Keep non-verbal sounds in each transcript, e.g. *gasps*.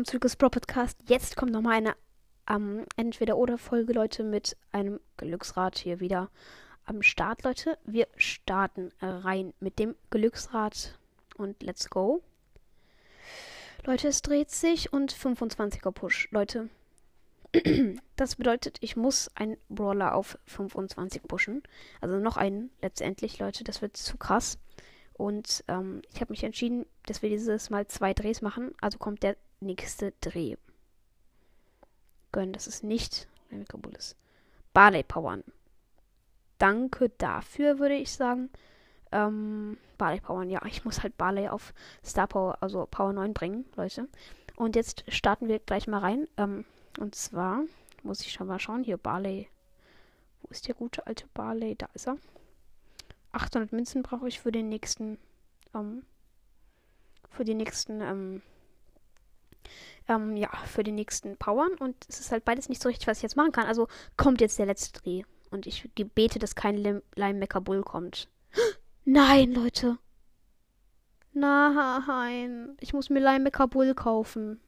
willkommen zu Pro Podcast. Jetzt kommt nochmal eine ähm, Entweder-Oder-Folge, Leute, mit einem Glücksrad hier wieder am Start, Leute. Wir starten rein mit dem Glücksrad und let's go. Leute, es dreht sich und 25er Push, Leute. *clears throat* Das bedeutet, ich muss einen Brawler auf 25 pushen. Also noch einen letztendlich, Leute. Das wird zu krass. Und ähm, ich habe mich entschieden, dass wir dieses Mal zwei Drehs machen. Also kommt der nächste Dreh. Gönnen, das ist nicht ist. Barley Powern. Danke dafür, würde ich sagen. Ähm, Barley Powern, ja, ich muss halt Barley auf Star Power, also Power 9 bringen, Leute. Und jetzt starten wir gleich mal rein. Ähm, und zwar muss ich schon mal schauen. Hier, Barley. Wo ist der gute alte Barley? Da ist er. 800 Münzen brauche ich für den nächsten, ähm, für die nächsten, ähm, ähm, ja, für die nächsten Powern. Und es ist halt beides nicht so richtig, was ich jetzt machen kann. Also kommt jetzt der letzte Dreh. Und ich bete, dass kein Lim Linebacker Bull kommt. *gasps* Nein, Leute. Nein. Ich muss mir Linebacker Bull kaufen.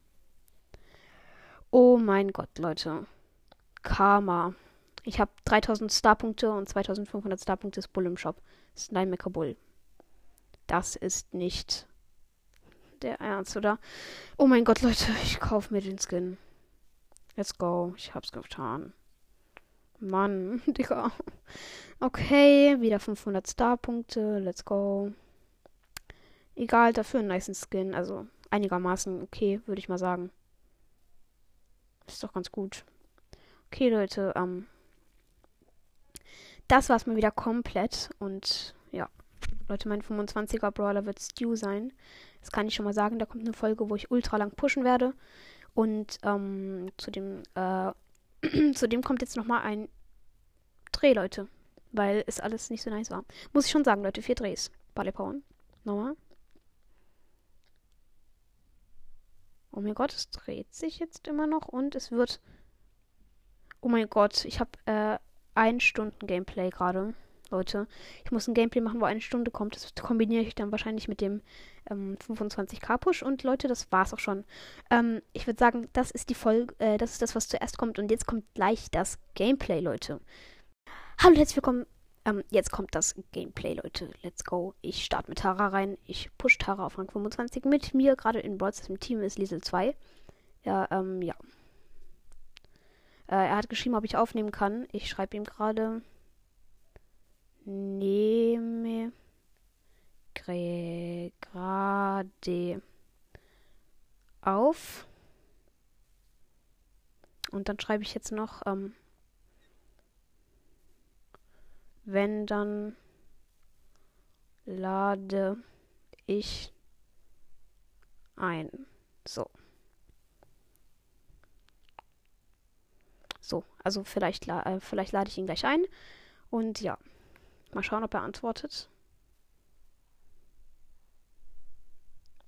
Oh mein Gott, Leute. Karma. Ich habe 3000 Starpunkte und 2500 Starpunkte ist Bull im Shop. Slimecker Bull. Das ist nicht der Ernst, oder? Oh mein Gott, Leute, ich kaufe mir den Skin. Let's go. Ich hab's getan. Mann, *laughs* Digga. Okay, wieder 500 Starpunkte. Let's go. Egal, dafür einen nice Skin. Also einigermaßen okay, würde ich mal sagen. Ist doch ganz gut. Okay, Leute, ähm, das war's mal wieder komplett. Und ja, Leute, mein 25er Brawler wird Stew sein. Das kann ich schon mal sagen. Da kommt eine Folge, wo ich ultra lang pushen werde. Und ähm, zu dem, äh, *clears throat* zu dem kommt jetzt nochmal ein Dreh, Leute. Weil es alles nicht so nice war. Muss ich schon sagen, Leute, vier Drehs. Barley Power. Nochmal. Oh mein Gott, es dreht sich jetzt immer noch und es wird. Oh mein Gott, ich habe äh, ein Stunden Gameplay gerade. Leute, ich muss ein Gameplay machen, wo eine Stunde kommt. Das kombiniere ich dann wahrscheinlich mit dem ähm, 25k Push. Und Leute, das war's auch schon. Ähm, ich würde sagen, das ist die Folge, äh, das ist das, was zuerst kommt. Und jetzt kommt gleich das Gameplay, Leute. Hallo, herzlich willkommen. Ähm, jetzt kommt das Gameplay, Leute. Let's go. Ich starte mit Tara rein. Ich push Tara auf Rang 25. Mit mir gerade in Broads im Team ist Liesel 2. Ja, ähm, ja. Äh, er hat geschrieben, ob ich aufnehmen kann. Ich schreibe ihm gerade. Nehme gerade auf. Und dann schreibe ich jetzt noch, ähm, wenn dann lade ich ein. So. So, also vielleicht, äh, vielleicht lade ich ihn gleich ein. Und ja, mal schauen, ob er antwortet.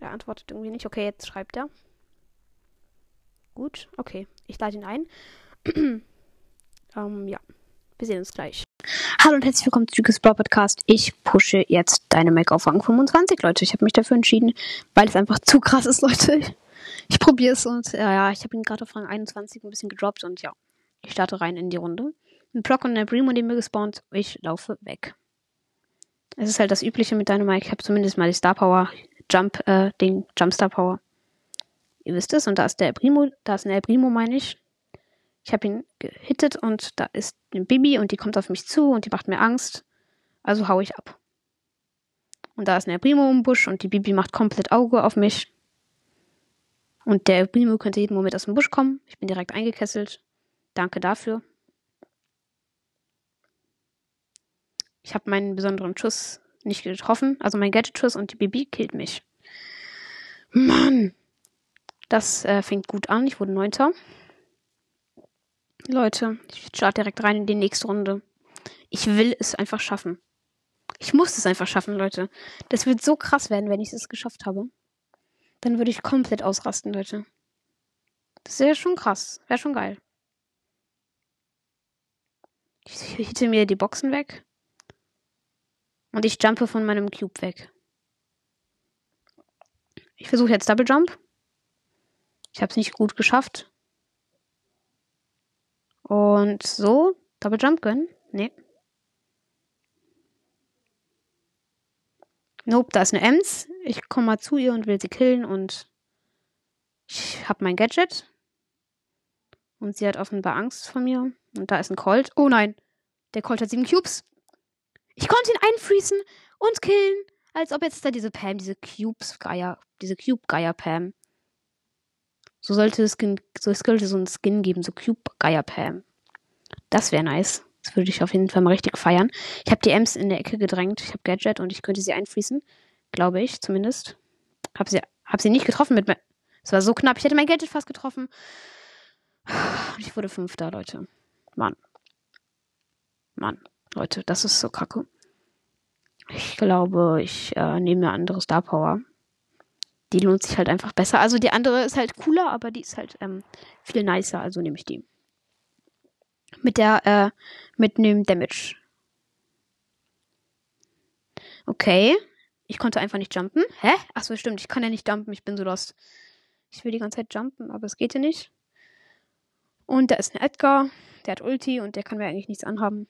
Er antwortet irgendwie nicht. Okay, jetzt schreibt er. Gut, okay. Ich lade ihn ein. *clears throat* ähm, ja, wir sehen uns gleich. Hallo und herzlich willkommen zu Jukes Brawl Podcast. Ich pushe jetzt deine Mac auf Rang 25, Leute. Ich habe mich dafür entschieden, weil es einfach zu krass ist, *laughs* Leute. Ich probiere es und ja, ja, ich habe ihn gerade auf Rang 21 ein bisschen gedroppt und ja. Ich starte rein in die Runde. Ein Block und ein Primo neben mir gespawnt. Ich laufe weg. Es ist halt das Übliche mit Dynamite. Ich habe zumindest mal die Star Power. Jump, äh, den Jump Star Power. Ihr wisst es. Und da ist der Primo. Da ist ein El Primo, meine ich. Ich habe ihn gehittet und da ist eine Bibi und die kommt auf mich zu und die macht mir Angst. Also hau ich ab. Und da ist ein Primo im Busch und die Bibi macht komplett Auge auf mich. Und der Primo könnte jeden Moment aus dem Busch kommen. Ich bin direkt eingekesselt. Danke dafür. Ich habe meinen besonderen Schuss nicht getroffen. Also mein Gadget-Schuss und die Bibi killt mich. Mann! Das äh, fängt gut an. Ich wurde Neunter. Leute, ich starte direkt rein in die nächste Runde. Ich will es einfach schaffen. Ich muss es einfach schaffen, Leute. Das wird so krass werden, wenn ich es geschafft habe. Dann würde ich komplett ausrasten, Leute. Das wäre schon krass. Wäre schon geil. Ich hitte mir die Boxen weg. Und ich jumpe von meinem Cube weg. Ich versuche jetzt Double Jump. Ich habe es nicht gut geschafft. Und so, Double Jump gönnen? Nee. Nope, da ist eine Ems. Ich komme mal zu ihr und will sie killen und ich habe mein Gadget. Und sie hat offenbar Angst vor mir. Und da ist ein Colt. Oh nein, der Colt hat sieben Cubes. Ich konnte ihn einfriesen und killen. Als ob jetzt da diese Pam, diese Cubes-Geier, diese Cube-Geier-Pam. So sollte es, so sollte so ein Skin geben, so Cube-Geier-Pam. Das wäre nice. Das würde ich auf jeden Fall mal richtig feiern. Ich habe die Ems in der Ecke gedrängt. Ich habe Gadget und ich könnte sie einfließen. Glaube ich zumindest. Habe sie, hab sie nicht getroffen mit. Es war so knapp. Ich hätte mein Gadget fast getroffen. Ich wurde Fünfter, Leute. Mann. Mann. Leute, das ist so kacke. Ich glaube, ich äh, nehme eine andere Star Power. Die lohnt sich halt einfach besser. Also die andere ist halt cooler, aber die ist halt ähm, viel nicer. Also nehme ich die mit der, äh, mit dem Damage. Okay. Ich konnte einfach nicht jumpen. Hä? Achso, stimmt. Ich kann ja nicht jumpen. Ich bin so lost. Ich will die ganze Zeit jumpen, aber es geht ja nicht. Und da ist ein Edgar. Der hat Ulti und der kann mir eigentlich nichts anhaben.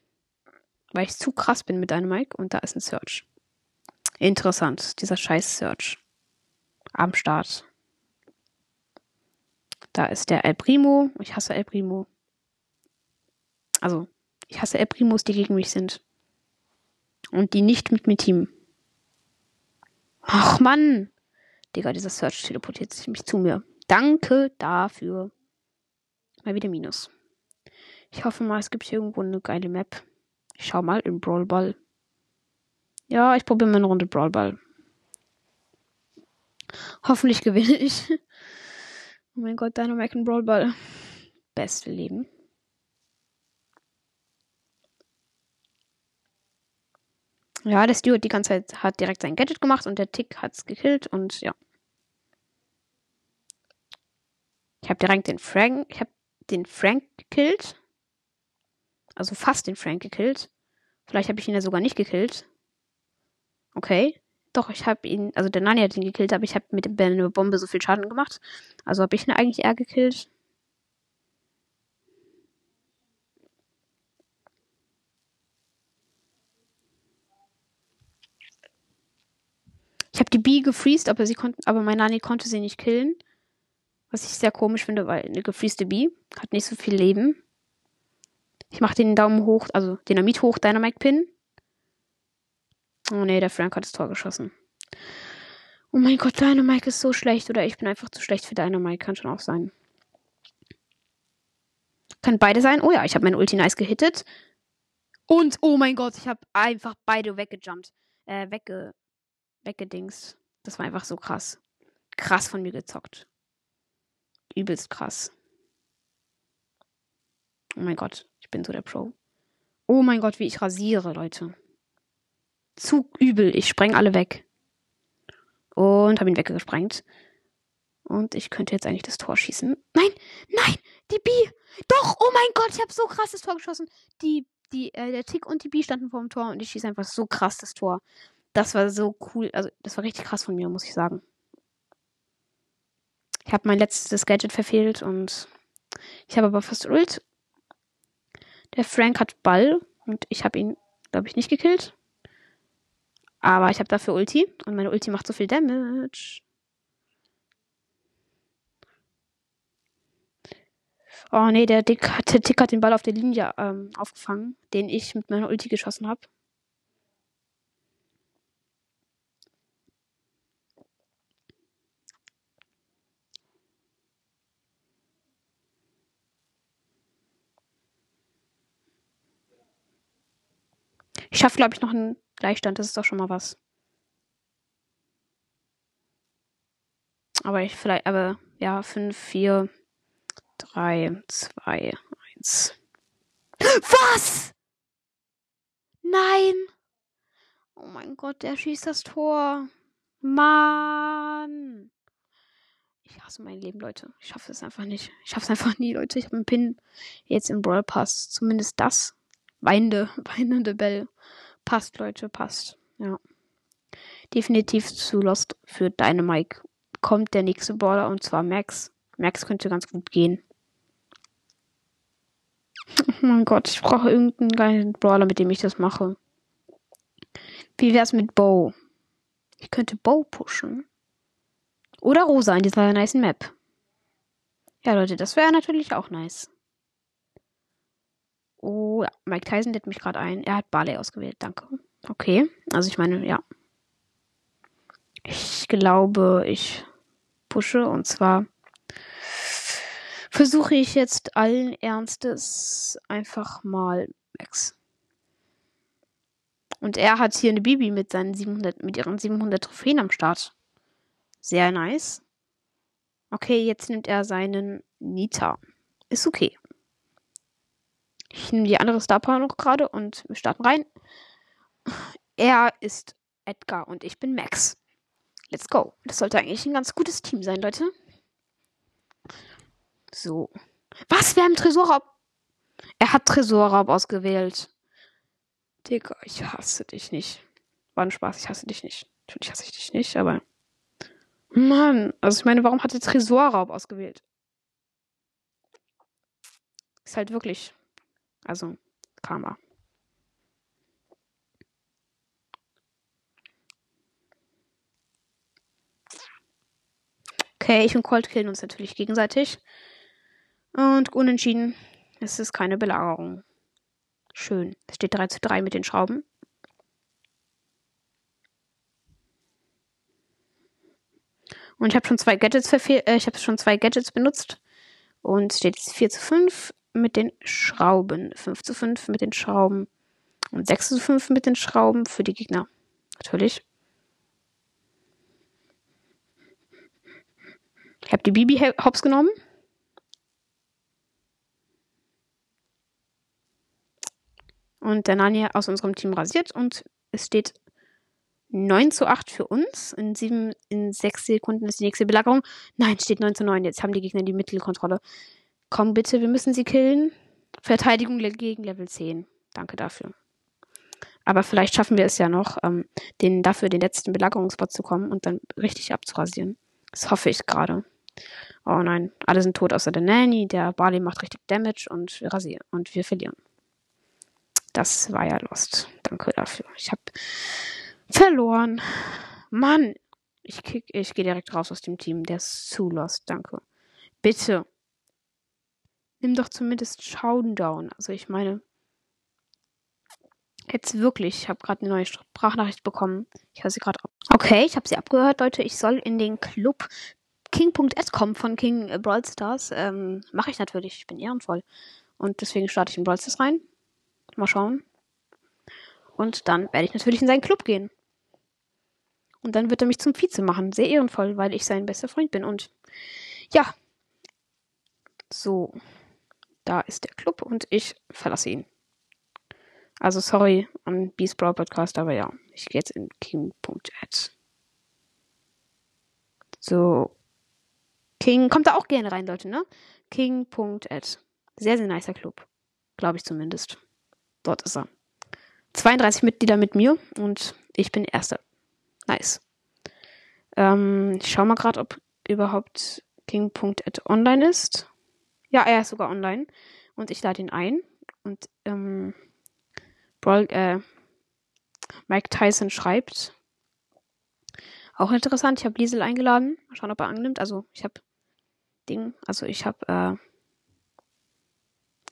Weil ich zu krass bin mit einem Mike. Und da ist ein Search. Interessant. Dieser scheiß Search. Am Start. Da ist der El Primo. Ich hasse El Primo. Also, ich hasse El Primos, die gegen mich sind. Und die nicht mit mir teamen. Ach Mann! Digga, dieser Search teleportiert sich mich zu mir. Danke dafür. Mal wieder Minus. Ich hoffe mal, es gibt hier irgendwo eine geile Map. Ich schau mal in Brawl Ball. Ja, ich probiere mal eine Runde Brawl Ball. Hoffentlich gewinne ich. Oh mein Gott, Dynamite in Brawl Ball. Beste Leben. Ja, der Stuart die ganze Zeit hat direkt sein Gadget gemacht und der Tick hat's gekillt und ja. Ich habe direkt den Frank, ich habe den Frank gekillt. Also fast den Frank gekillt. Vielleicht habe ich ihn ja sogar nicht gekillt. Okay. Doch, ich habe ihn, also der Nani hat ihn gekillt, aber ich habe mit der Bombe so viel Schaden gemacht. Also habe ich ihn eigentlich eher gekillt. Ich habe die Bee gefreezed, aber sie konnten, aber mein Nani konnte sie nicht killen. Was ich sehr komisch finde, weil eine gefreezte Bee hat nicht so viel Leben. Ich mache den Daumen hoch, also Dynamit hoch, Dynamite Pin. Oh nee, der Frank hat das Tor geschossen. Oh mein Gott, Dynamite ist so schlecht oder ich bin einfach zu schlecht für Dynamite, kann schon auch sein. Kann beide sein. Oh ja, ich habe meine Ulti nice gehittet. Und oh mein Gott, ich habe einfach beide weggejumpt. Äh, wegge weggedings. Das war einfach so krass. Krass von mir gezockt. Übelst krass. Oh mein Gott, bin so der Pro. Oh mein Gott, wie ich rasiere, Leute. Zu übel. Ich spreng alle weg. Und habe ihn weggesprengt. Und ich könnte jetzt eigentlich das Tor schießen. Nein, nein, die B. Doch, oh mein Gott, ich habe so krass das Tor geschossen. Die, die, äh, der Tick und die B standen vor dem Tor und ich schieße einfach so krass das Tor. Das war so cool. Also, das war richtig krass von mir, muss ich sagen. Ich habe mein letztes Gadget verfehlt und ich habe aber fast Ult. Der Frank hat Ball und ich habe ihn, glaube ich, nicht gekillt. Aber ich habe dafür Ulti und meine Ulti macht so viel Damage. Oh nee, der Dick hat, der Dick hat den Ball auf der Linie ähm, aufgefangen, den ich mit meiner Ulti geschossen habe. Ich schaffe, glaube ich, noch einen Gleichstand. Das ist doch schon mal was. Aber ich vielleicht, aber ja, 5, 4, 3, 2, 1. Was? Nein! Oh mein Gott, der schießt das Tor. Mann! Ich hasse mein Leben, Leute. Ich schaffe es einfach nicht. Ich schaffe es einfach nie, Leute. Ich habe einen Pin jetzt im Brawl Pass. Zumindest das. *laughs* Weinende, weinende Bell. Passt, Leute, passt. Ja. Definitiv zu Lost für Dynamite kommt der nächste Brawler und zwar Max. Max könnte ganz gut gehen. Oh *laughs* mein Gott, ich brauche irgendeinen geilen Brawler, mit dem ich das mache. Wie wär's mit Bow? Ich könnte Bow pushen. Oder Rosa in dieser nice Map. Ja, Leute, das wäre natürlich auch nice. Oh. Mike Tyson lädt mich gerade ein. Er hat Barley ausgewählt. Danke. Okay. Also ich meine, ja. Ich glaube, ich pushe. Und zwar versuche ich jetzt allen Ernstes einfach mal Max. Und er hat hier eine Bibi mit seinen 700, mit ihren 700 Trophäen am Start. Sehr nice. Okay, jetzt nimmt er seinen Nita. Ist okay. Ich nehme die andere Star Power noch gerade und wir starten rein. Er ist Edgar und ich bin Max. Let's go. Das sollte eigentlich ein ganz gutes Team sein, Leute. So. Was? Wir haben Tresorraub. Er hat Tresorraub ausgewählt. Digga, ich hasse dich nicht. War ein Spaß, ich hasse dich nicht. Natürlich hasse ich dich nicht, aber. Mann, also ich meine, warum hat er Tresorraub ausgewählt? Ist halt wirklich. Also, Karma. Okay, ich und Colt killen uns natürlich gegenseitig. Und unentschieden. Es ist keine Belagerung. Schön. Es steht 3 zu 3 mit den Schrauben. Und ich habe schon zwei Gadgets äh, ich habe schon zwei Gadgets benutzt. Und steht jetzt 4 zu 5 mit den Schrauben. 5 zu 5 mit den Schrauben. Und 6 zu 5 mit den Schrauben für die Gegner. Natürlich. Ich habe die Bibi hops genommen. Und der Nani aus unserem Team rasiert und es steht 9 zu 8 für uns. In, sieben, in sechs Sekunden ist die nächste Belagerung. Nein, steht 9 zu 9. Jetzt haben die Gegner die Mittelkontrolle. Komm bitte, wir müssen sie killen. Verteidigung gegen Level 10. Danke dafür. Aber vielleicht schaffen wir es ja noch, ähm, den, dafür den letzten Belagerungsbot zu kommen und dann richtig abzurasieren. Das hoffe ich gerade. Oh nein, alle sind tot außer der Nanny. Der Barley macht richtig Damage und wir rasieren und wir verlieren. Das war ja Lost. Danke dafür. Ich habe Verloren. Mann. Ich, ich gehe direkt raus aus dem Team. Der ist zu lost. Danke. Bitte. Nimm doch zumindest Showdown. Also ich meine. Jetzt wirklich. Ich habe gerade eine neue Sprachnachricht bekommen. Ich höre sie gerade ab. Okay, ich habe sie abgehört, Leute. Ich soll in den Club King.s kommen von King Brawl Stars. Ähm, Mache ich natürlich. Ich bin ehrenvoll. Und deswegen starte ich in Brawl Stars rein. Mal schauen. Und dann werde ich natürlich in seinen Club gehen. Und dann wird er mich zum Vize machen. Sehr ehrenvoll, weil ich sein bester Freund bin. Und ja. So. Da ist der Club und ich verlasse ihn. Also sorry an Beast Brawl Podcast, aber ja, ich gehe jetzt in King.ad. So. King, kommt da auch gerne rein, Leute, ne? King.ad. Sehr, sehr nicer Club. Glaube ich zumindest. Dort ist er. 32 Mitglieder mit mir und ich bin Erster. Nice. Ähm, ich schau mal gerade, ob überhaupt King.at online ist. Ja, er ist sogar online. Und ich lade ihn ein. Und ähm, Brawl, äh, Mike Tyson schreibt. Auch interessant, ich habe Liesel eingeladen. Mal schauen, ob er annimmt. Also ich habe Ding, also ich habe äh,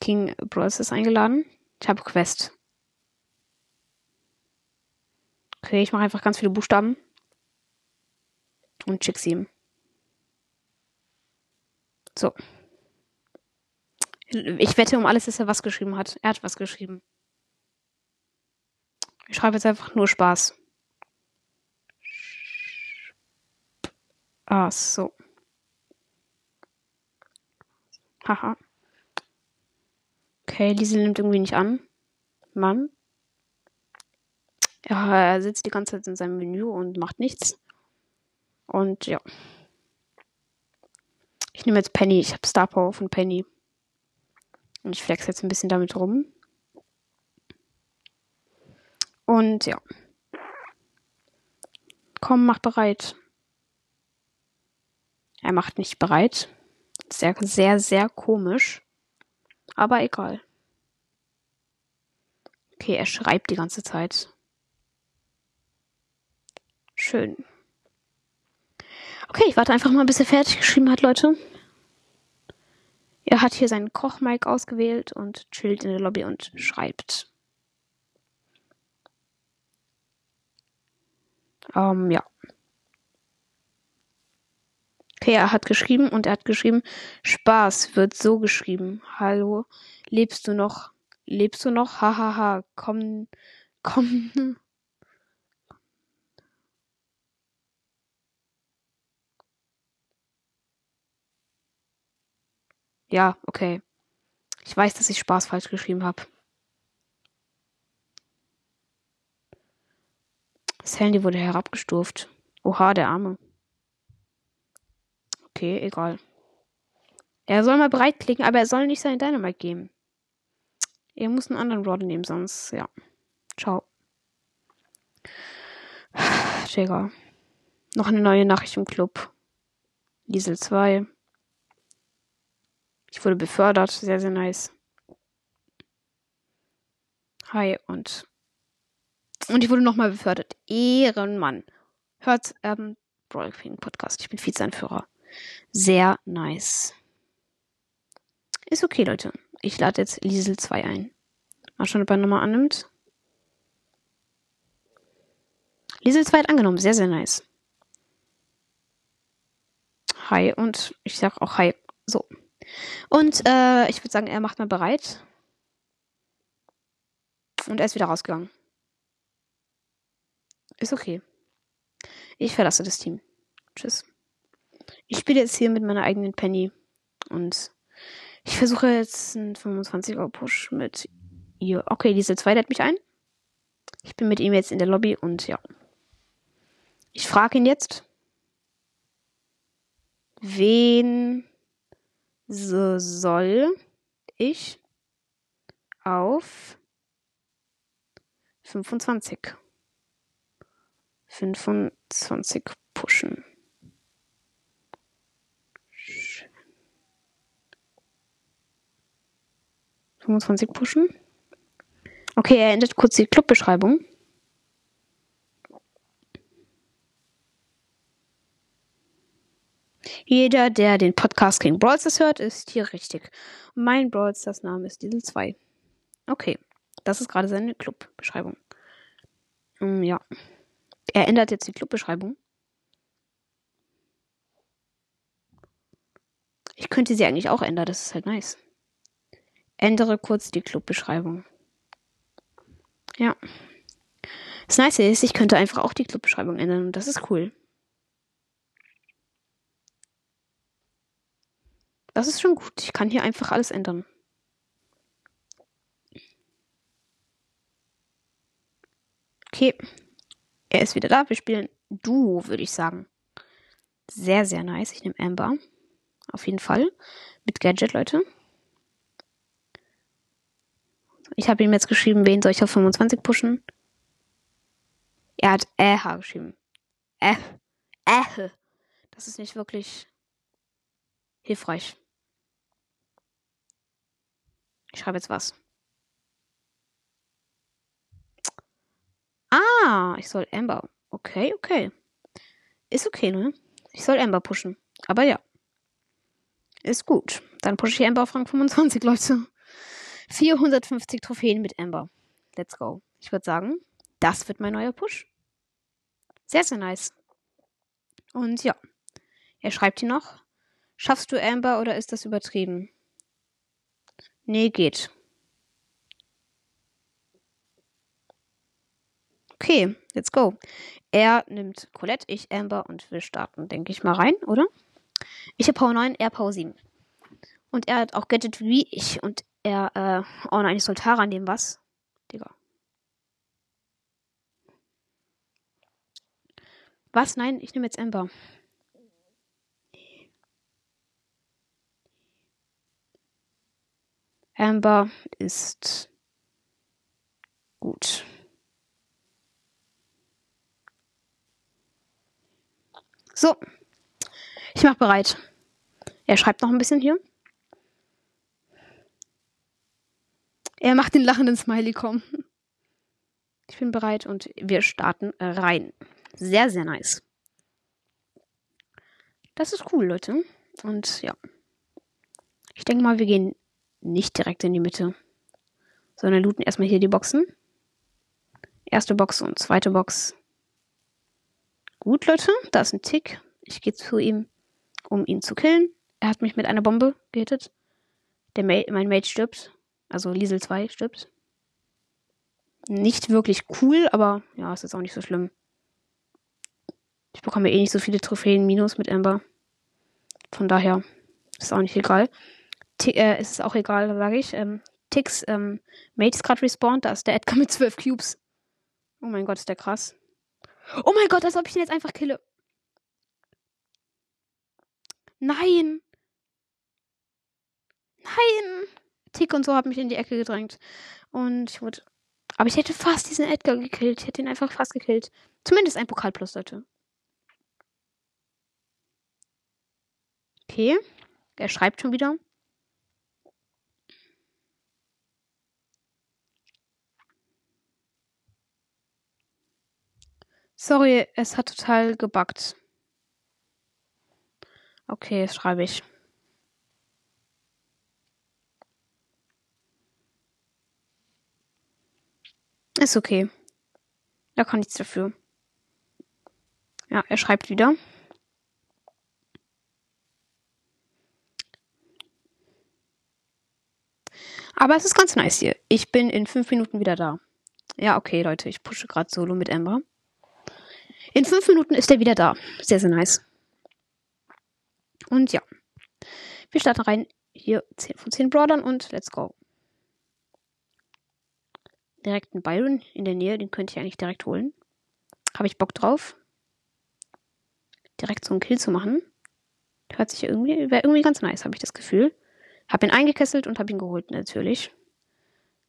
King Bros. eingeladen. Ich habe Quest. Okay, ich mache einfach ganz viele Buchstaben. Und schick ihm. So. Ich wette um alles, dass er was geschrieben hat. Er hat was geschrieben. Ich schreibe jetzt einfach nur Spaß. Ah, so. Haha. Okay, Liesel nimmt irgendwie nicht an. Mann. Ja, er sitzt die ganze Zeit in seinem Menü und macht nichts. Und ja. Ich nehme jetzt Penny. Ich habe Star Power von Penny. Und ich flex jetzt ein bisschen damit rum. Und ja. Komm, mach bereit. Er macht nicht bereit. Sehr, sehr, sehr komisch. Aber egal. Okay, er schreibt die ganze Zeit. Schön. Okay, ich warte einfach mal, bis er fertig geschrieben hat, Leute. Er hat hier seinen Kochmic ausgewählt und chillt in der Lobby und schreibt. Ähm, ja. Okay, er hat geschrieben und er hat geschrieben, Spaß wird so geschrieben. Hallo, lebst du noch? Lebst du noch? Hahaha, ha, ha. komm, komm. Ja, okay. Ich weiß, dass ich Spaß falsch geschrieben habe. Das Handy wurde herabgestuft. Oha, der Arme. Okay, egal. Er soll mal bereit klicken, aber er soll nicht seinen Dynamite geben. Er muss einen anderen Rod nehmen, sonst, ja. Ciao. *sighs* Digga. Noch eine neue Nachricht im Club. Diesel 2. Ich wurde befördert. Sehr, sehr nice. Hi und. Und ich wurde nochmal befördert. Ehrenmann. Hört ähm, Brawl Queen Podcast. Ich bin Vizeanführer. Sehr nice. Ist okay, Leute. Ich lade jetzt Liesel 2 ein. Mal schon, ob er nochmal annimmt. Liesel 2 hat angenommen. Sehr, sehr nice. Hi und ich sag auch Hi. So. Und äh, ich würde sagen, er macht mal bereit. Und er ist wieder rausgegangen. Ist okay. Ich verlasse das Team. Tschüss. Ich spiele jetzt hier mit meiner eigenen Penny. Und ich versuche jetzt einen 25er Push mit ihr. Okay, diese zwei lädt mich ein. Ich bin mit ihm jetzt in der Lobby und ja. Ich frage ihn jetzt. Wen so soll ich auf 25 25 pushen. 25 pushen. Okay, er endet kurz die Clubbeschreibung. Jeder, der den Podcast King Brawl hört, ist hier richtig. Mein Brawl Name ist Diesel 2. Okay, das ist gerade seine Clubbeschreibung. Um, ja. Er ändert jetzt die Clubbeschreibung. Ich könnte sie eigentlich auch ändern, das ist halt nice. Ändere kurz die Clubbeschreibung. Ja. Das Nice ist, ich könnte einfach auch die Clubbeschreibung ändern und das ist cool. Das ist schon gut. Ich kann hier einfach alles ändern. Okay. Er ist wieder da. Wir spielen Duo, würde ich sagen. Sehr, sehr nice. Ich nehme Amber. Auf jeden Fall. Mit Gadget, Leute. Ich habe ihm jetzt geschrieben, wen soll ich auf 25 pushen? Er hat Äha geschrieben. Äh. Äh. Das ist nicht wirklich hilfreich. Ich schreibe jetzt was. Ah, ich soll Amber. Okay, okay. Ist okay, ne? Ich soll Amber pushen. Aber ja. Ist gut. Dann pushe ich Amber auf Rang 25, *laughs* Leute. 450 Trophäen mit Amber. Let's go. Ich würde sagen, das wird mein neuer Push. Sehr, sehr nice. Und ja. Er schreibt hier noch. Schaffst du Amber oder ist das übertrieben? Nee, geht. Okay, let's go. Er nimmt Colette, ich Amber und wir starten, denke ich mal, rein, oder? Ich habe Power 9, er Power 7. Und er hat auch Gadget wie ich und er, äh, oh nein, ich soll Tara nehmen, was? Digga. Was? Nein, ich nehme jetzt Amber. Amber ist gut. So, ich mache bereit. Er schreibt noch ein bisschen hier. Er macht den lachenden Smiley kommen. Ich bin bereit und wir starten rein. Sehr, sehr nice. Das ist cool, Leute. Und ja. Ich denke mal, wir gehen nicht direkt in die Mitte, sondern looten erstmal hier die Boxen. Erste Box und zweite Box. Gut, Leute, da ist ein Tick. Ich gehe zu ihm, um ihn zu killen. Er hat mich mit einer Bombe gehittet. Der Ma mein Mate stirbt. Also Liesel 2 stirbt. Nicht wirklich cool, aber ja, ist jetzt auch nicht so schlimm. Ich bekomme eh nicht so viele Trophäen minus mit Ember. Von daher ist auch nicht egal. Äh, ist es auch egal, sage ich. Ähm, Tix, ähm, Mate ist gerade respawned. Da ist der Edgar mit 12 Cubes. Oh mein Gott, ist der krass. Oh mein Gott, als ob ich den jetzt einfach kille. Nein. Nein. Tick und so hat mich in die Ecke gedrängt. Und ich wurde. Aber ich hätte fast diesen Edgar gekillt. Ich hätte ihn einfach fast gekillt. Zumindest ein Pokal plus, Leute. Okay. Er schreibt schon wieder. Sorry, es hat total gebuggt. Okay, schreibe ich. Ist okay. Da kann nichts dafür. Ja, er schreibt wieder. Aber es ist ganz nice hier. Ich bin in fünf Minuten wieder da. Ja, okay, Leute, ich pushe gerade solo mit Ember. In fünf Minuten ist er wieder da. Sehr, sehr nice. Und ja. Wir starten rein. Hier 10 von 10 Brawlern und let's go. Direkt ein Byron in der Nähe, den könnte ich eigentlich direkt holen. Habe ich Bock drauf. Direkt so einen Kill zu machen. Hört sich irgendwie, wäre irgendwie ganz nice, habe ich das Gefühl. Habe ihn eingekesselt und habe ihn geholt, natürlich.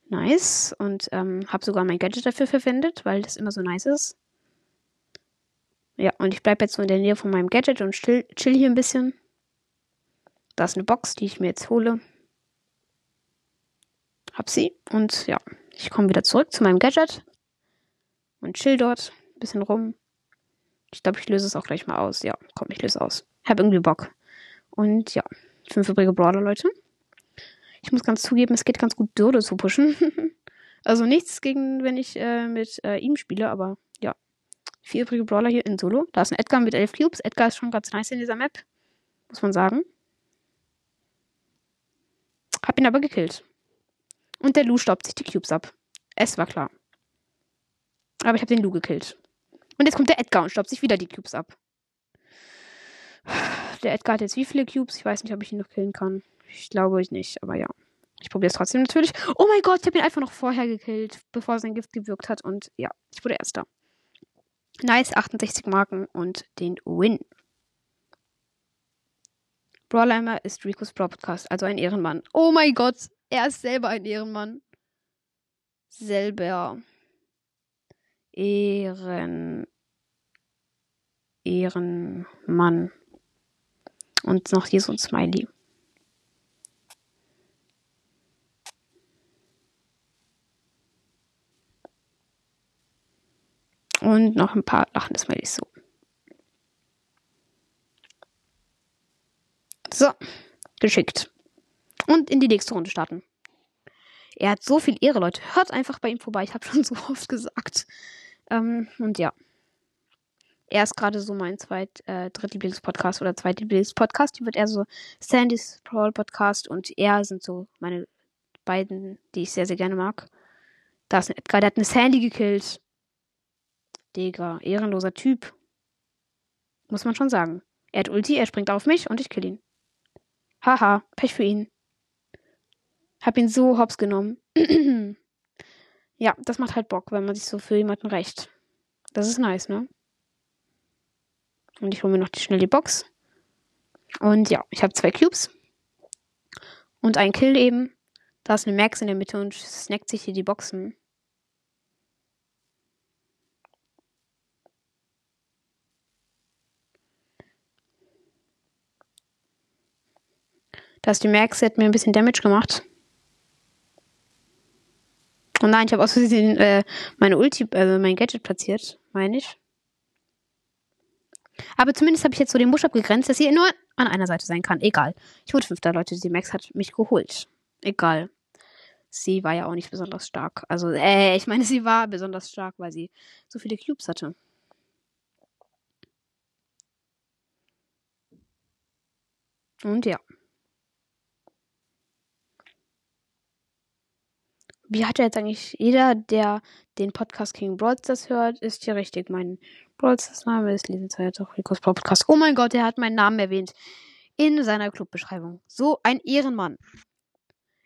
Nice. Und ähm, habe sogar mein Gadget dafür verwendet, weil das immer so nice ist. Ja, und ich bleibe jetzt so in der Nähe von meinem Gadget und chill, chill hier ein bisschen. Da ist eine Box, die ich mir jetzt hole. Hab sie. Und ja, ich komme wieder zurück zu meinem Gadget. Und chill dort ein bisschen rum. Ich glaube, ich löse es auch gleich mal aus. Ja, komm, ich löse aus. Hab irgendwie Bock. Und ja, fünf übrige Brawler, Leute. Ich muss ganz zugeben, es geht ganz gut, Dürde zu pushen. *laughs* also nichts gegen, wenn ich äh, mit äh, ihm spiele, aber Vier übrige Brawler hier in Solo. Da ist ein Edgar mit elf Cubes. Edgar ist schon ganz nice in dieser Map. Muss man sagen. Hab ihn aber gekillt. Und der Lu staubt sich die Cubes ab. Es war klar. Aber ich habe den Lu gekillt. Und jetzt kommt der Edgar und staubt sich wieder die Cubes ab. Der Edgar hat jetzt wie viele Cubes? Ich weiß nicht, ob ich ihn noch killen kann. Ich glaube ich nicht, aber ja. Ich probiere es trotzdem natürlich. Oh mein Gott, ich habe ihn einfach noch vorher gekillt, bevor sein Gift gewirkt hat. Und ja, ich wurde Erster. Nice, 68 Marken und den Win. Brawlheimer ist Ricos Podcast, also ein Ehrenmann. Oh mein Gott, er ist selber ein Ehrenmann. Selber. Ehren. Ehrenmann. Und noch hier so ein Smiley. Und noch ein paar lachende Smileys so. So, geschickt. Und in die nächste Runde starten. Er hat so viel Ehre, Leute. Hört einfach bei ihm vorbei. Ich habe schon *laughs* so oft gesagt. Ähm, und ja. Er ist gerade so mein zweit, äh, drittlieblings-Podcast oder zweitlieblings-Podcast. Die wird eher so Sandys Brawl Podcast und er sind so meine beiden, die ich sehr, sehr gerne mag. Da ist ein Edgar, der hat eine Sandy gekillt. Digga, ehrenloser Typ. Muss man schon sagen. Er hat Ulti, er springt auf mich und ich kill ihn. Haha, Pech für ihn. Hab ihn so hops genommen. *clears throat* ja, das macht halt Bock, wenn man sich so für jemanden rächt. Das ist nice, ne? Und ich hole mir noch die, schnell die Box. Und ja, ich habe zwei Cubes. Und einen Kill eben. Da ist eine Max in der Mitte und snackt sich hier die Boxen. Da ist die Max, hat mir ein bisschen Damage gemacht. Und nein, ich habe aus Versehen äh, meine Ulti, also mein Gadget platziert, meine ich. Aber zumindest habe ich jetzt so den Busch abgegrenzt, dass sie nur an einer Seite sein kann. Egal. Ich wurde fünfter, Leute. Die Max hat mich geholt. Egal. Sie war ja auch nicht besonders stark. Also, äh, ich meine, sie war besonders stark, weil sie so viele Cubes hatte. Und ja. Wie hat er jetzt eigentlich jeder, der den Podcast King Broadstars hört, ist hier richtig. Mein Broadstars Name ist Lesezeit auch Ricos Podcast. Oh mein Gott, er hat meinen Namen erwähnt in seiner Clubbeschreibung. So ein Ehrenmann.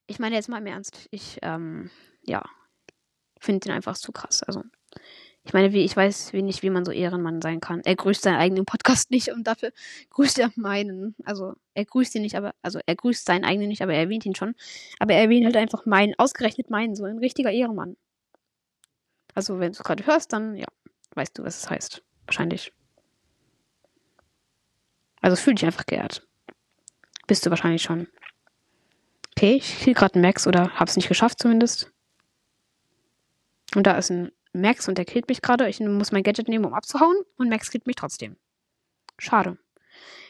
Ich meine jetzt mal im Ernst. Ich, ähm, ja, finde ihn einfach zu krass. Also, ich meine, wie, ich weiß wenig, wie man so Ehrenmann sein kann. Er grüßt seinen eigenen Podcast *laughs* nicht und dafür grüßt er meinen. Also, er grüßt ihn nicht, aber, also, er grüßt seinen eigenen nicht, aber er erwähnt ihn schon. Aber er erwähnt halt einfach meinen, ausgerechnet meinen, so ein richtiger Ehrenmann. Also, wenn du es gerade hörst, dann, ja, weißt du, was es heißt. Wahrscheinlich. Also, fühl dich einfach geehrt. Bist du wahrscheinlich schon. Okay, ich kill gerade einen Max oder hab's nicht geschafft zumindest. Und da ist ein Max und der killt mich gerade. Ich muss mein Gadget nehmen, um abzuhauen. Und Max killt mich trotzdem. Schade.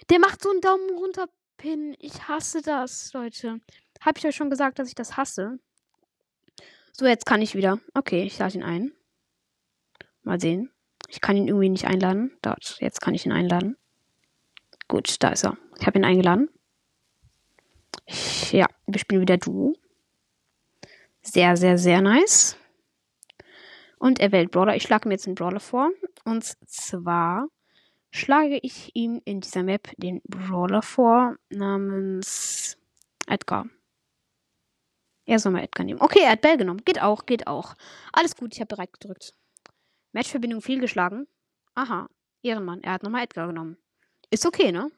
Der macht so einen Daumen runter Pin. Ich hasse das, Leute. Hab ich euch schon gesagt, dass ich das hasse? So, jetzt kann ich wieder. Okay, ich lade ihn ein. Mal sehen. Ich kann ihn irgendwie nicht einladen. Dort, jetzt kann ich ihn einladen. Gut, da ist er. Ich habe ihn eingeladen. Ja, wir spielen wieder Duo. Sehr, sehr, sehr nice. Und er wählt Brawler. Ich schlage mir jetzt einen Brawler vor. Und zwar schlage ich ihm in dieser Map den Brawler vor namens Edgar. Er soll mal Edgar nehmen. Okay, er hat Bell genommen. Geht auch, geht auch. Alles gut, ich habe bereit gedrückt. Matchverbindung fehlgeschlagen. Aha, Ehrenmann. Er hat nochmal Edgar genommen. Ist okay, ne?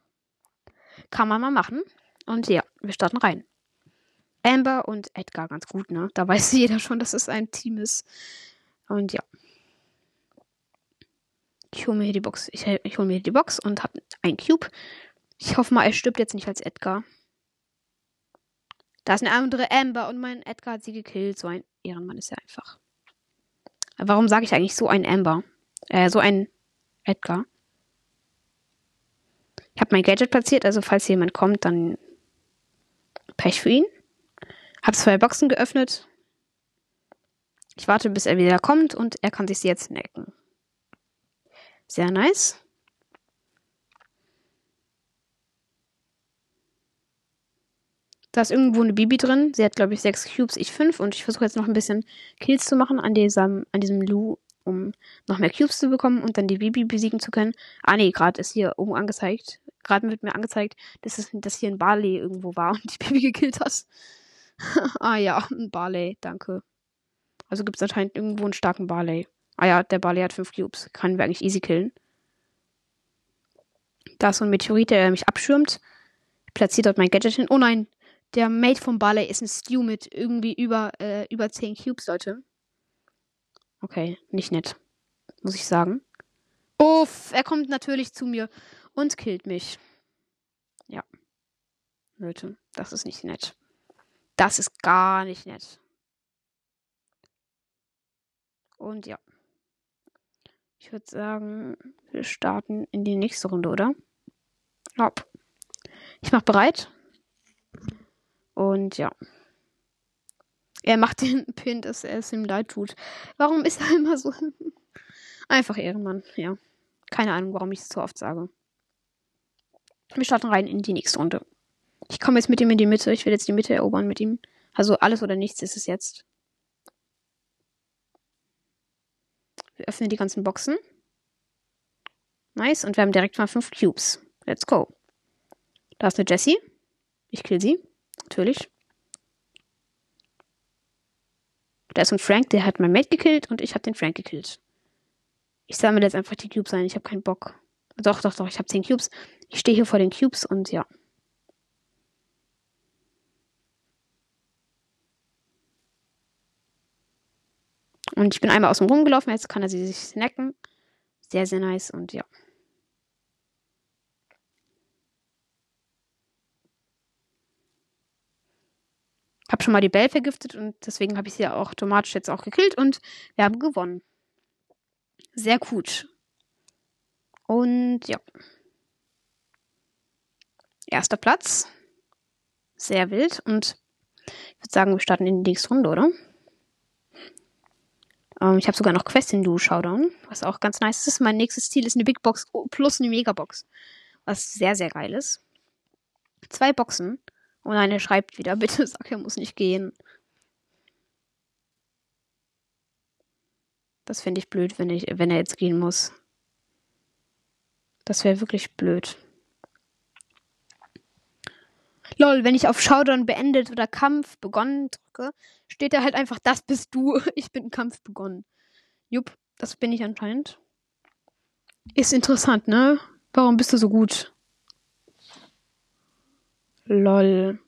Kann man mal machen. Und ja, wir starten rein. Amber und Edgar ganz gut, ne? Da weiß *laughs* jeder schon, dass es ein Team ist. Und ja. Ich hole mir hier die Box. Ich, ich hole mir hier die Box und habe ein Cube. Ich hoffe mal, er stirbt jetzt nicht als Edgar. Da ist eine andere Amber und mein Edgar hat sie gekillt. So ein Ehrenmann ist er einfach. Warum sage ich eigentlich so ein Amber? Äh, so ein Edgar. Ich habe mein Gadget platziert, also falls jemand kommt, dann Pech für ihn. Hab zwei Boxen geöffnet. Ich warte, bis er wieder kommt und er kann sich jetzt necken. Sehr nice. Da ist irgendwo eine Bibi drin. Sie hat, glaube ich, sechs Cubes, ich fünf. Und ich versuche jetzt noch ein bisschen Kills zu machen an diesem, an diesem Lu, um noch mehr Cubes zu bekommen und dann die Bibi besiegen zu können. Ah, nee, gerade ist hier oben angezeigt. Gerade wird mir angezeigt, dass, es, dass hier ein Barley irgendwo war und die Bibi gekillt hat. *laughs* ah ja, ein Barley, danke. Also gibt es anscheinend irgendwo einen starken Barley. Ah ja, der Barley hat 5 Cubes. Kann wir eigentlich easy killen. Da ist so ein Meteorit, der mich abschirmt. Platziert dort mein Gadget hin. Oh nein, der Mate vom Barley ist ein Stew mit irgendwie über, äh, über 10 Cubes, Leute. Okay, nicht nett. Muss ich sagen. Uff, er kommt natürlich zu mir und killt mich. Ja. Leute, das ist nicht nett. Das ist gar nicht nett. Und ja. Ich würde sagen, wir starten in die nächste Runde, oder? Hopp. Ich mach bereit. Und ja. Er macht *laughs* den Pin, dass er es ihm leid tut. Warum ist er immer so? *laughs* Einfach Ehrenmann, ja. Keine Ahnung, warum ich es so oft sage. Wir starten rein in die nächste Runde. Ich komme jetzt mit ihm in die Mitte. Ich will jetzt die Mitte erobern mit ihm. Also alles oder nichts ist es jetzt. Wir öffnen die ganzen Boxen. Nice. Und wir haben direkt mal fünf Cubes. Let's go. Da ist eine Jessie. Ich kill sie. Natürlich. Da ist ein Frank, der hat mein Mate gekillt und ich habe den Frank gekillt. Ich sammle jetzt einfach die Cubes ein. Ich habe keinen Bock. Doch, doch, doch. Ich habe 10 Cubes. Ich stehe hier vor den Cubes und ja. Und ich bin einmal außen rum gelaufen. Jetzt kann er sie sich snacken. Sehr, sehr nice und ja. habe schon mal die Belle vergiftet und deswegen habe ich sie ja auch automatisch jetzt auch gekillt und wir haben gewonnen. Sehr gut. Und ja. Erster Platz. Sehr wild. Und ich würde sagen, wir starten in die nächste Runde, oder? Ähm, ich habe sogar noch Quest in Du Showdown, was auch ganz nice ist. Mein nächstes Ziel ist eine Big Box plus eine Megabox. Was sehr, sehr geil ist. Zwei Boxen. Und eine schreibt wieder, *laughs* bitte sag, er muss nicht gehen. Das finde ich blöd, wenn, ich, wenn er jetzt gehen muss. Das wäre wirklich blöd. Lol, wenn ich auf Showdown beendet oder Kampf begonnen drücke, steht da halt einfach, das bist du. *laughs* Ich bin Kampf begonnen. Jupp, das bin ich anscheinend. Ist interessant, ne? Warum bist du so gut? Lol.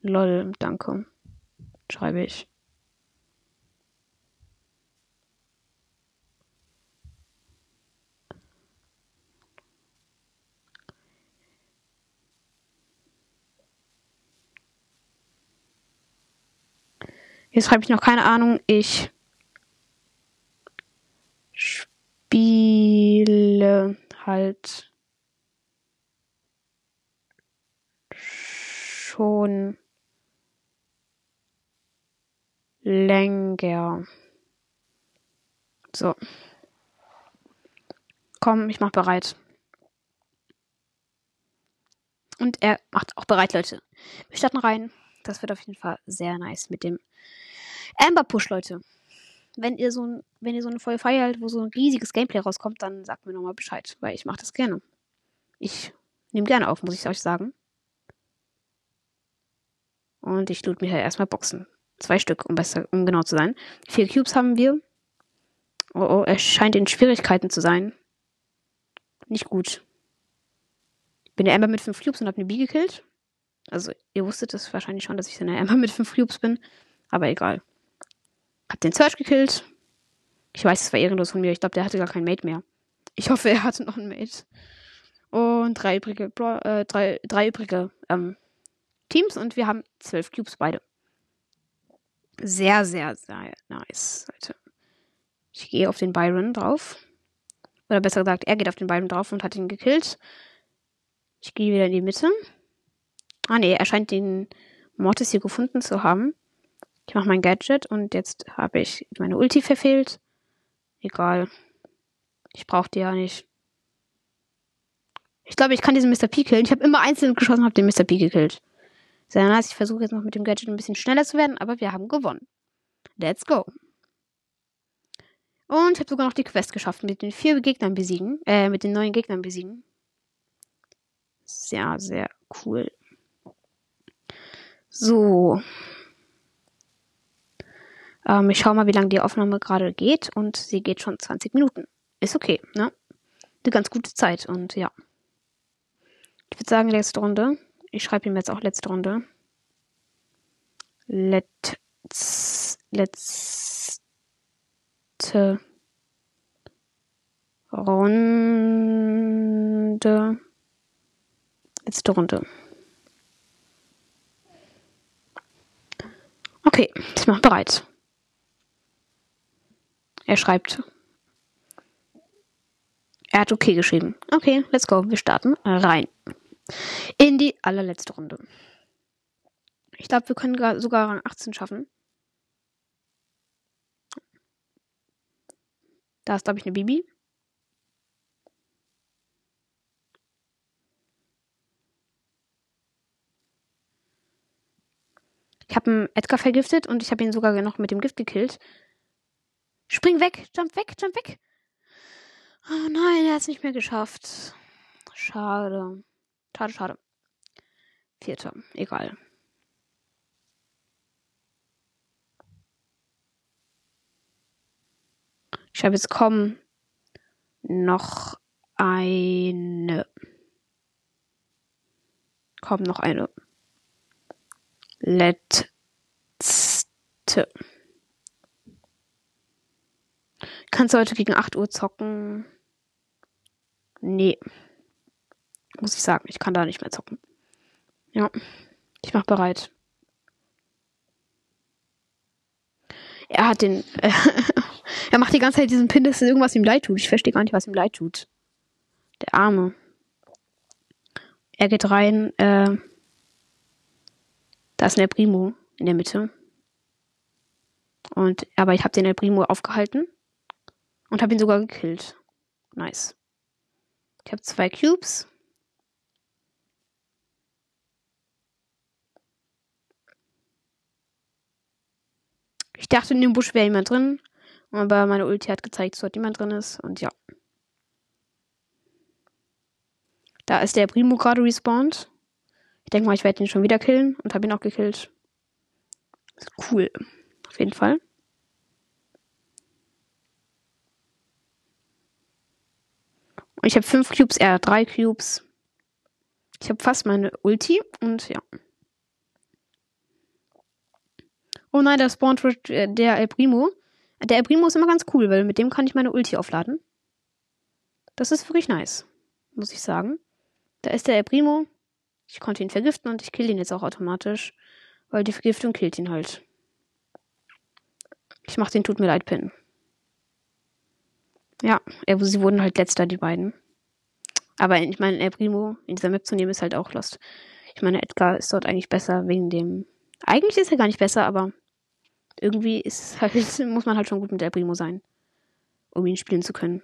Lol, danke. Schreibe ich. Jetzt habe ich noch keine Ahnung. Ich spiele halt schon länger. So. Komm, ich mach bereit. Und er macht auch bereit, Leute. Wir starten rein. Das wird auf jeden Fall sehr nice mit dem Amber Push, Leute. Wenn ihr so ein, wenn ihr so eine Folge feiert, wo so ein riesiges Gameplay rauskommt, dann sagt mir nochmal Bescheid, weil ich mache das gerne. Ich nehme gerne auf, muss ich euch sagen. Und ich loot mir hier erstmal Boxen. Zwei Stück, um besser, um genau zu sein. Vier Cubes haben wir. Oh, oh, er scheint in Schwierigkeiten zu sein. Nicht gut. Bin der Amber mit fünf Cubes und habe eine B gekillt. Also, ihr wusstet es wahrscheinlich schon, dass ich eine Amber mit fünf Cubes bin. Aber egal. Hab den Search gekillt. Ich weiß, es war ehrenlos von mir. Ich glaube, der hatte gar kein Mate mehr. Ich hoffe, er hatte noch ein Mate. Und drei übrige, äh, drei, drei übrige ähm, Teams und wir haben zwölf Cubes beide. Sehr, sehr, sehr nice, Leute. Ich gehe auf den Byron drauf. Oder besser gesagt, er geht auf den Byron drauf und hat ihn gekillt. Ich gehe wieder in die Mitte. Ah nee, er scheint den Mortis hier gefunden zu haben. Ich mache mein Gadget und jetzt habe ich meine Ulti verfehlt. Egal. Ich brauche die ja nicht. Ich glaube, ich kann diesen Mr. P killen. Ich habe immer einzeln geschossen und habe den Mr. P gekillt. Sehr nice. Ich versuche jetzt noch mit dem Gadget ein bisschen schneller zu werden, aber wir haben gewonnen. Let's go. Und ich habe sogar noch die Quest geschafft mit den vier Gegnern besiegen. Äh, mit den neuen Gegnern besiegen. Sehr, sehr cool. So. Ähm, ich schaue mal, wie lange die Aufnahme gerade geht. Und sie geht schon 20 Minuten. Ist okay, ne? Eine ganz gute Zeit. Und ja. Ich würde sagen, letzte Runde. Ich schreibe ihm jetzt auch letzte Runde. Let's, letzte Runde. Letzte Runde. Okay, ich mache bereit. Er schreibt. Er hat okay geschrieben. Okay, let's go. Wir starten rein. In die allerletzte Runde. Ich glaube, wir können sogar Rang 18 schaffen. Da ist, glaube ich, eine Bibi. Ich habe einen Edgar vergiftet und ich habe ihn sogar noch mit dem Gift gekillt. Spring weg, jump weg, jump weg. Oh nein, er hat es nicht mehr geschafft. Schade. Schade, schade. Vierter, egal. Ich habe jetzt kommen noch eine. Komm, noch eine. Letzte. Kannst du heute gegen 8 Uhr zocken? Nee. Muss ich sagen, ich kann da nicht mehr zocken. Ja. Ich mach bereit. Er hat den. Äh, *laughs* er macht die ganze Zeit diesen Pin, dass irgendwas ihm leid tut. Ich verstehe gar nicht, was ihm leid tut. Der Arme. Er geht rein. Äh, da ist ein El Primo in der Mitte. Und, aber ich habe den El Primo aufgehalten. Und habe ihn sogar gekillt. Nice. Ich habe zwei Cubes. Ich dachte, in dem Busch wäre jemand drin. Aber meine Ulti hat gezeigt, dass dort jemand drin ist. Und ja. Da ist der Primo gerade respawned. Ich denke mal, ich werde ihn schon wieder killen. Und habe ihn auch gekillt. Cool. Auf jeden Fall. Ich habe fünf Cubes, er hat drei Cubes. Ich habe fast meine Ulti und ja. Oh nein, da spawnt äh, der El Primo. Der El Primo ist immer ganz cool, weil mit dem kann ich meine Ulti aufladen. Das ist wirklich nice, muss ich sagen. Da ist der El Primo. Ich konnte ihn vergiften und ich kill ihn jetzt auch automatisch, weil die Vergiftung killt ihn halt. Ich mach den Tut mir leid Pin. Ja, sie wurden halt letzter, die beiden. Aber ich meine, El Primo in dieser Map zu nehmen ist halt auch lost. Ich meine, Edgar ist dort eigentlich besser wegen dem. Eigentlich ist er gar nicht besser, aber irgendwie ist halt, *laughs* muss man halt schon gut mit El Primo sein, um ihn spielen zu können.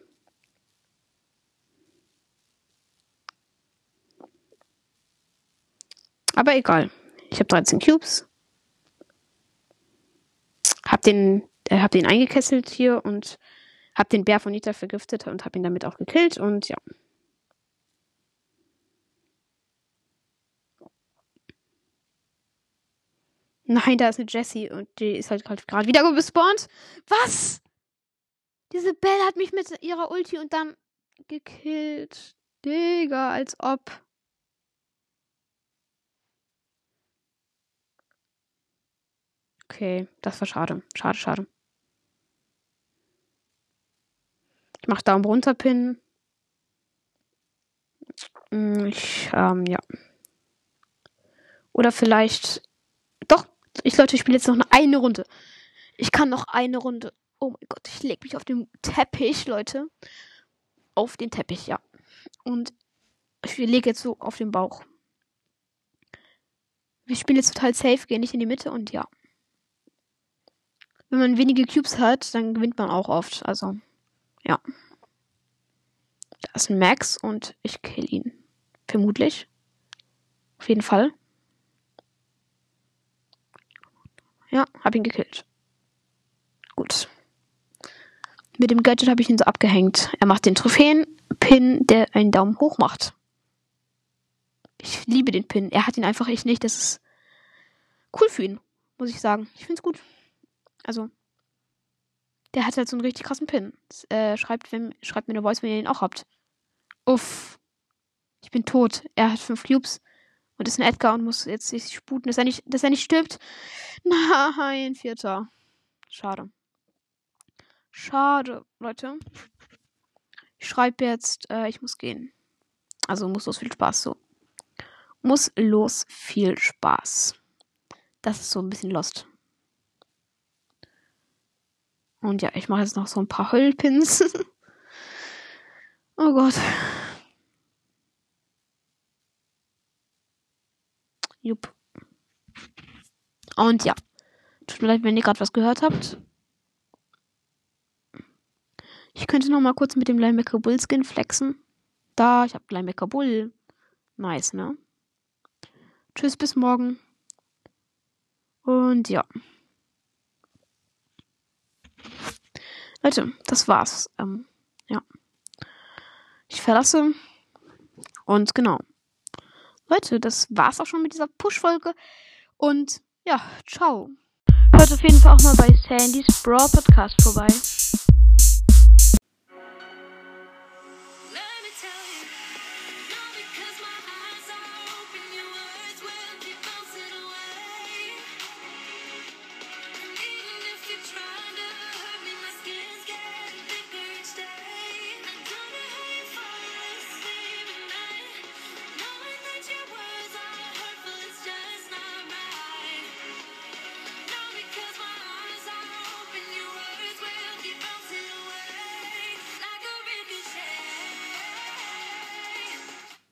Aber egal. Ich habe 13 Cubes. Hab den, äh, hab den eingekesselt hier und hab den Bär von Nita vergiftet und hab ihn damit auch gekillt und ja. Nein, da ist eine Jessie und die ist halt gerade wieder gespawnt. Was? Diese Belle hat mich mit ihrer Ulti und dann gekillt. Digga, als ob. Okay, das war schade. Schade, schade. Ich mach Daumen runter Pin. Hm, ich, ähm, ja. Oder vielleicht. Doch, ich Leute, ich spiele jetzt noch eine Runde. Ich kann noch eine Runde. Oh mein Gott, ich leg mich auf den Teppich, Leute. Auf den Teppich, ja. Und ich lege jetzt so auf den Bauch. Wir spielen jetzt total safe, gehen nicht in die Mitte und ja. Wenn man wenige Cubes hat, dann gewinnt man auch oft. Also, ja. Da ist ein Max und ich kill ihn. Vermutlich. Auf jeden Fall. Ja, hab ihn gekillt. Gut. Mit dem Gadget habe ich ihn so abgehängt. Er macht den Trophäen-Pin, der einen Daumen hoch macht. Ich liebe den Pin. Er hat ihn einfach ich nicht. Das ist cool für ihn, muss ich sagen. Ich finde es gut. Also, der hat halt so einen richtig krassen Pin. Äh, schreibt, wenn, schreibt mir eine Voice, wenn ihr ihn auch habt. Uff. Ich bin tot. Er hat fünf Cubes und ist ein Edgar und muss jetzt sich sputen, dass er nicht, dass er nicht stirbt. *laughs* Nein, vierter. Schade. Schade, Leute. Ich schreibe jetzt, äh, ich muss gehen. Also muss los, viel Spaß so. Muss los, viel Spaß. Das ist so ein bisschen lost. Und ja, ich mache jetzt noch so ein paar Höllpins. *laughs* oh Gott. Jupp. Und ja. Tut mir leid, wenn ihr gerade was gehört habt. Ich könnte noch mal kurz mit dem Linebacker Bull Skin flexen. Da, ich habe Linebacker Bull. Nice, ne? Tschüss, bis morgen. Und ja. Leute, das war's. Ähm, ja. Ich verlasse. Und genau. Leute, das war's auch schon mit dieser Push-Folge. Und ja, ciao. Hört auf jeden Fall auch mal bei Sandys Brawl Podcast vorbei.